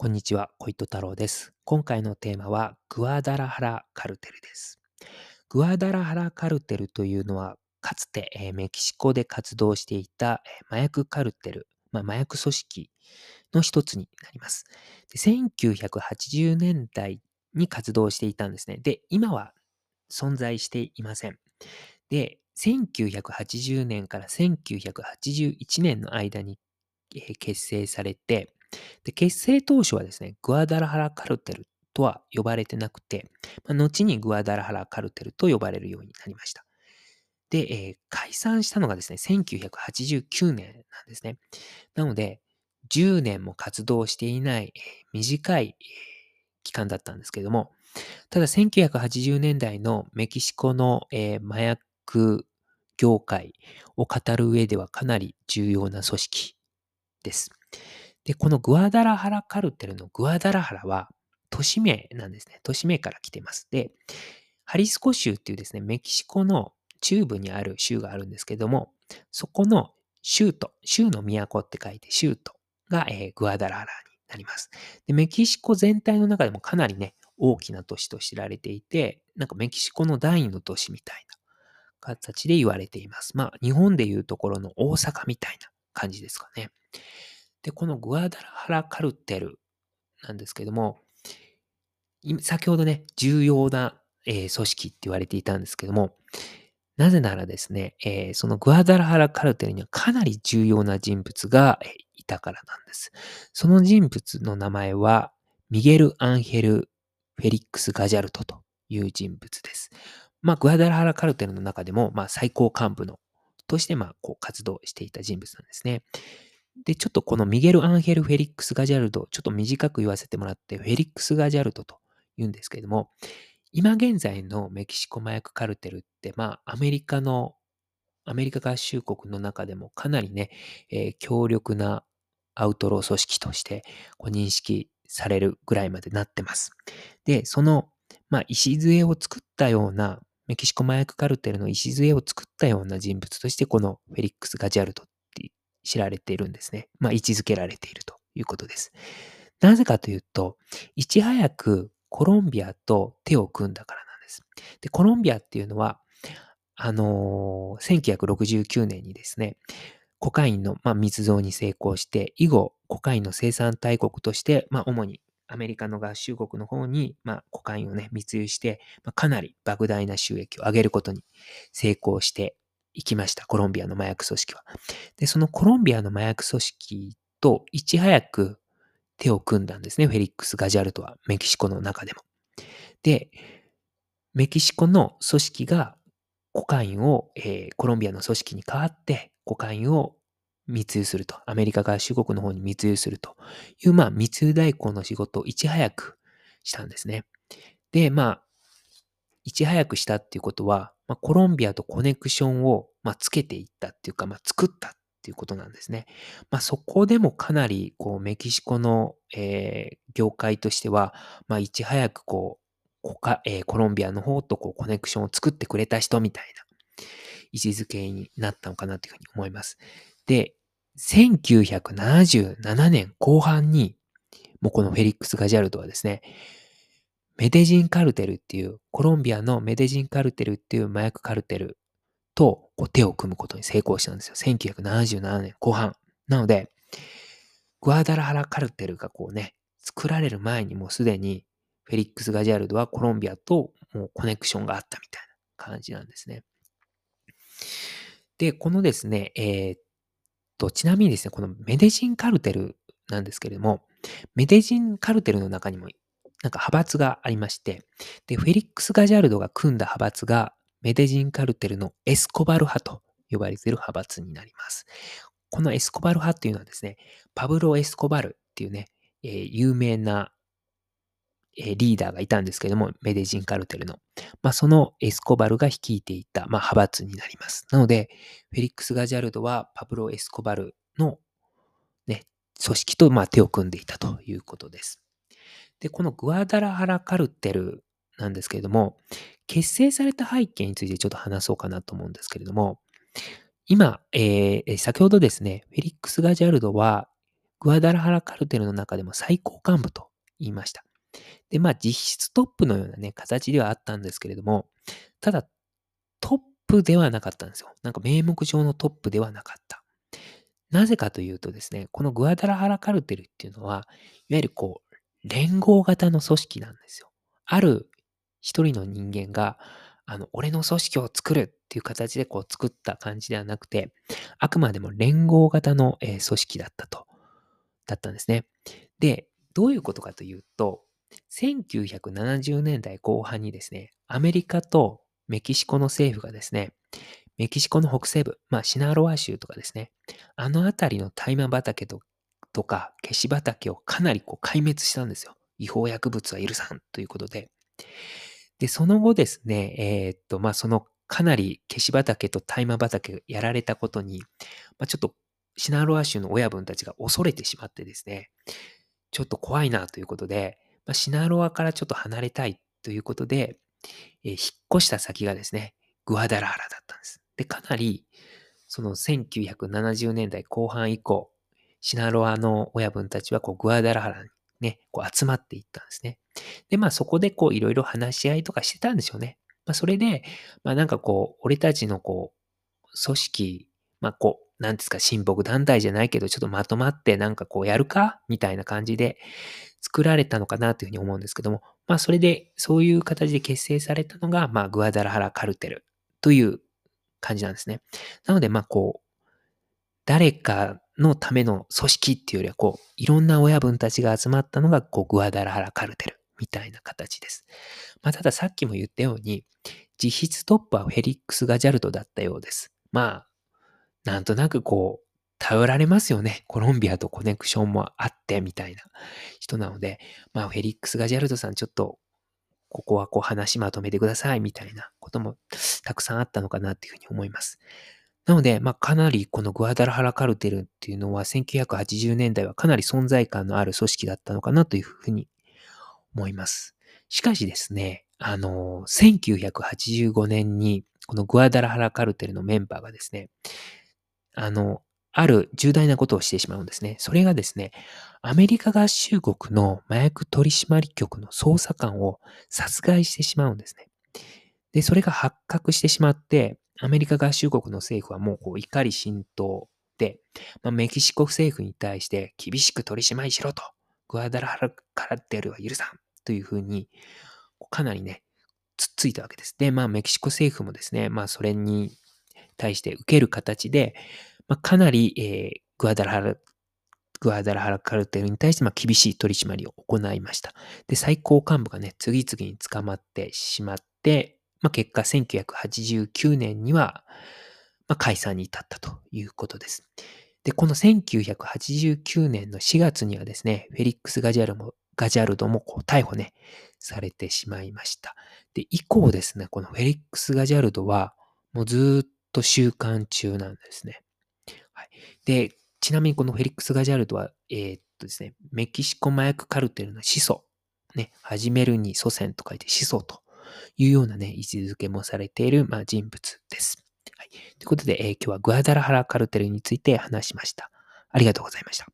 こんにちは、小糸太郎です。今回のテーマは、グアダラハラカルテルです。グアダラハラカルテルというのは、かつて、えメキシコで活動していた、え麻薬カルテル、まあ、麻薬組織の一つになりますで。1980年代に活動していたんですね。で、今は存在していません。で、1980年から1981年の間に、え結成されて、で結成当初はですね、グアダラハラカルテルとは呼ばれてなくて、まあ後にグアダラハラカルテルと呼ばれるようになりました。で、えー解散したのがですね、1989年なんですね。なので、10年も活動していない、えー短いえー期間だったんですけれども、ただ1980年代のメキシコの、えー麻薬業界を語る上ではかなり重要な組織です。で、このグアダラハラカルテルのグアダラハラは都市名なんですね。都市名から来てます。で、ハリスコ州っていうですね、メキシコの中部にある州があるんですけども、そこの州都、州の都って書いて州都が、えーグアダラハラになります。で、メキシコ全体の中でもかなりね、大きな都市と知られていて、なんかメキシコの第二の都市みたいな形で言われています。まあ、日本でいうところの大阪みたいな感じですかね。で、このグアダラハラカルテルなんですけども、先ほどね、重要な、えー組織って言われていたんですけども、なぜならですね、えーそのグアダラハラカルテルにはかなり重要な人物がいたからなんです。その人物の名前は、ミゲル・アンヘル・フェリックス・ガジャルトという人物です。まあ、グアダラハラカルテルの中でも、まあ、最高幹部の、として、まあ、こう、活動していた人物なんですね。で、ちょっとこのミゲル・アンヘル・フェリックス・ガジャルド、ちょっと短く言わせてもらって、フェリックス・ガジャルドと言うんですけれども、今現在のメキシコ麻薬カルテルって、まあ、アメリカの、アメリカ合衆国の中でもかなりね、えー強力なアウトロー組織としてこう認識されるぐらいまでなってます。で、その、まあ、礎を作ったような、メキシコ麻薬カルテルの礎を作ったような人物として、このフェリックス・ガジャルドっ知られているんですね。まあ、位置づけられているということです。なぜかというと、いち早くコロンビアと手を組んだからなんです。で、コロンビアっていうのは、あのー1969年にですね、コカインの、まあ、密造に成功して、以後、コカインの生産大国として、まあ、主にアメリカの合衆国の方に、まあ、コカインをね、密輸して、まあ、かなり莫大な収益を上げることに成功していきました。コロンビアの麻薬組織は。で、そのコロンビアの麻薬組織といち早く手を組んだんですね。フェリックス・ガジャルトは、メキシコの中でも。で、メキシコの組織がコカインを、えーコロンビアの組織に代わってコカインを密輸すると。アメリカ合衆国の方に密輸するという、まあ、密輸代行の仕事をいち早くしたんですね。で、まあ、いち早くしたっていうことは、まあ、コロンビアとコネクションを、まあ、つけていったっていうか、まあ、作ったっていうことなんですね。まあ、そこでもかなり、こう、メキシコの、えー業界としては、まあ、いち早く、こう、コカえーコロンビアの方とこうコネクションを作ってくれた人みたいな位置づけになったのかなというふうに思います。で、1977年後半に、もうこのフェリックス・ガジャルドはですね、メデジンカルテルっていう、コロンビアのメデジンカルテルっていう麻薬カルテルとこう手を組むことに成功したんですよ。1977年後半。なので、グアダラハラカルテルがこうね、作られる前にもうすでにフェリックス・ガジャルドはコロンビアともうコネクションがあったみたいな感じなんですね。で、このですね、えーっと、ちなみにですね、このメデジンカルテルなんですけれども、メデジンカルテルの中にもなんか派閥がありまして、で、フェリックス・ガジャルドが組んだ派閥がメデジンカルテルのエスコバル派と呼ばれている派閥になります。このエスコバル派っていうのはですね、パブロ・エスコバルっていうね、えー有名な、えーリーダーがいたんですけども、メデジンカルテルの。まあ、そのエスコバルが率いていた、まあ、派閥になります。なので、フェリックス・ガジャルドはパブロ・エスコバルの、ね、組織と、まあ、手を組んでいたということです。で、このグアダラハラカルテルなんですけれども、結成された背景についてちょっと話そうかなと思うんですけれども、今、えー先ほどですね、フェリックス・ガジャルドはグアダラハラカルテルの中でも最高幹部と言いました。で、まあ実質トップのようなね、形ではあったんですけれども、ただトップではなかったんですよ。なんか名目上のトップではなかった。なぜかというとですね、このグアダラハラカルテルっていうのは、いわゆるこう、連合型の組織なんですよ。ある一人の人間が、あの、俺の組織を作るっていう形でこう作った感じではなくて、あくまでも連合型の、組織だったと、だったんですね。で、どういうことかというと、1970年代後半にですね、アメリカとメキシコの政府がですね、メキシコの北西部、まあシナロア州とかですね、あの辺りの大麻畑ととか消し畑をかなりこう壊滅したんですよ。違法薬物は許さんということで。で、その後ですね、えー、っと、まあそのかなり消し畑と大麻畑やられたことに、まあ、ちょっとシナロア州の親分たちが恐れてしまってですね、ちょっと怖いなということで、まあ、シナロアからちょっと離れたいということで、えー、引っ越した先がですね、グアダラハラだったんです。で、かなり、その1970年代後半以降、シナロアの親分たちはこうグアダラハラにね、こう集まっていったんですね。で、まあそこでこういろいろ話し合いとかしてたんでしょうね。まあそれで、まあなんかこう、俺たちのこう、組織、まあこう、なんですか、親睦団体じゃないけど、ちょっとまとまってなんかこうやるか？みたいな感じで作られたのかなというふうに思うんですけども、まあそれで、そういう形で結成されたのが、まあグアダラハラカルテルという感じなんですね。なので、まあこう、誰かのための組織っていうよりは、こう、いろんな親分たちが集まったのが、こう、グアダラハラカルテルみたいな形です。まあ、たださっきも言ったように、実質トップはフェリックス・ガジャルドだったようです。まあ、なんとなくこう、頼られますよね。コロンビアとコネクションもあってみたいな人なので、まあ、フェリックス・ガジャルドさんちょっと、ここはこう話まとめてくださいみたいなこともたくさんあったのかなっていうふうに思います。なので、まあ、かなりこのグアダラハラカルテルっていうのは1980年代はかなり存在感のある組織だったのかなというふうに思います。しかしですね、あの、1985年にこのグアダラハラカルテルのメンバーがですね、あの、ある重大なことをしてしまうんですね。それがですね、アメリカ合衆国の麻薬取締局の捜査官を殺害してしまうんですね。で、それが発覚してしまって、アメリカ合衆国の政府はもうこう怒り浸透で、まあ、メキシコ政府に対して厳しく取り締まりしろと、グアダラハラカラテルは許さんというふうに、かなりね、つっついたわけです。で、まあメキシコ政府もですね、まあそれに対して受ける形で、まあ、かなり、えー、グアダラハラグアダラハラカルテルに対してま厳しい取り締まりを行いました。で、最高幹部がね、次々に捕まってしまって、まあ、結果1989年には、まあ、解散に至ったということです。で、この1989年の4月にはですね、フェリックス・ガジャルもガジャルドもこう逮捕ね、されてしまいました。で、以降ですね、このフェリックス・ガジャルドは、もうずっと収監中なんですね。はい。で、ちなみにこのフェリックス・ガジャルドは、えー、っとですね、メキシコ麻薬カルテルの始祖、ね、始めるに祖先と書いて始祖というようなね、位置づけもされている、まあ、人物です。はい。ということで、えー、今日はグアダラハラカルテルについて話しました。ありがとうございました。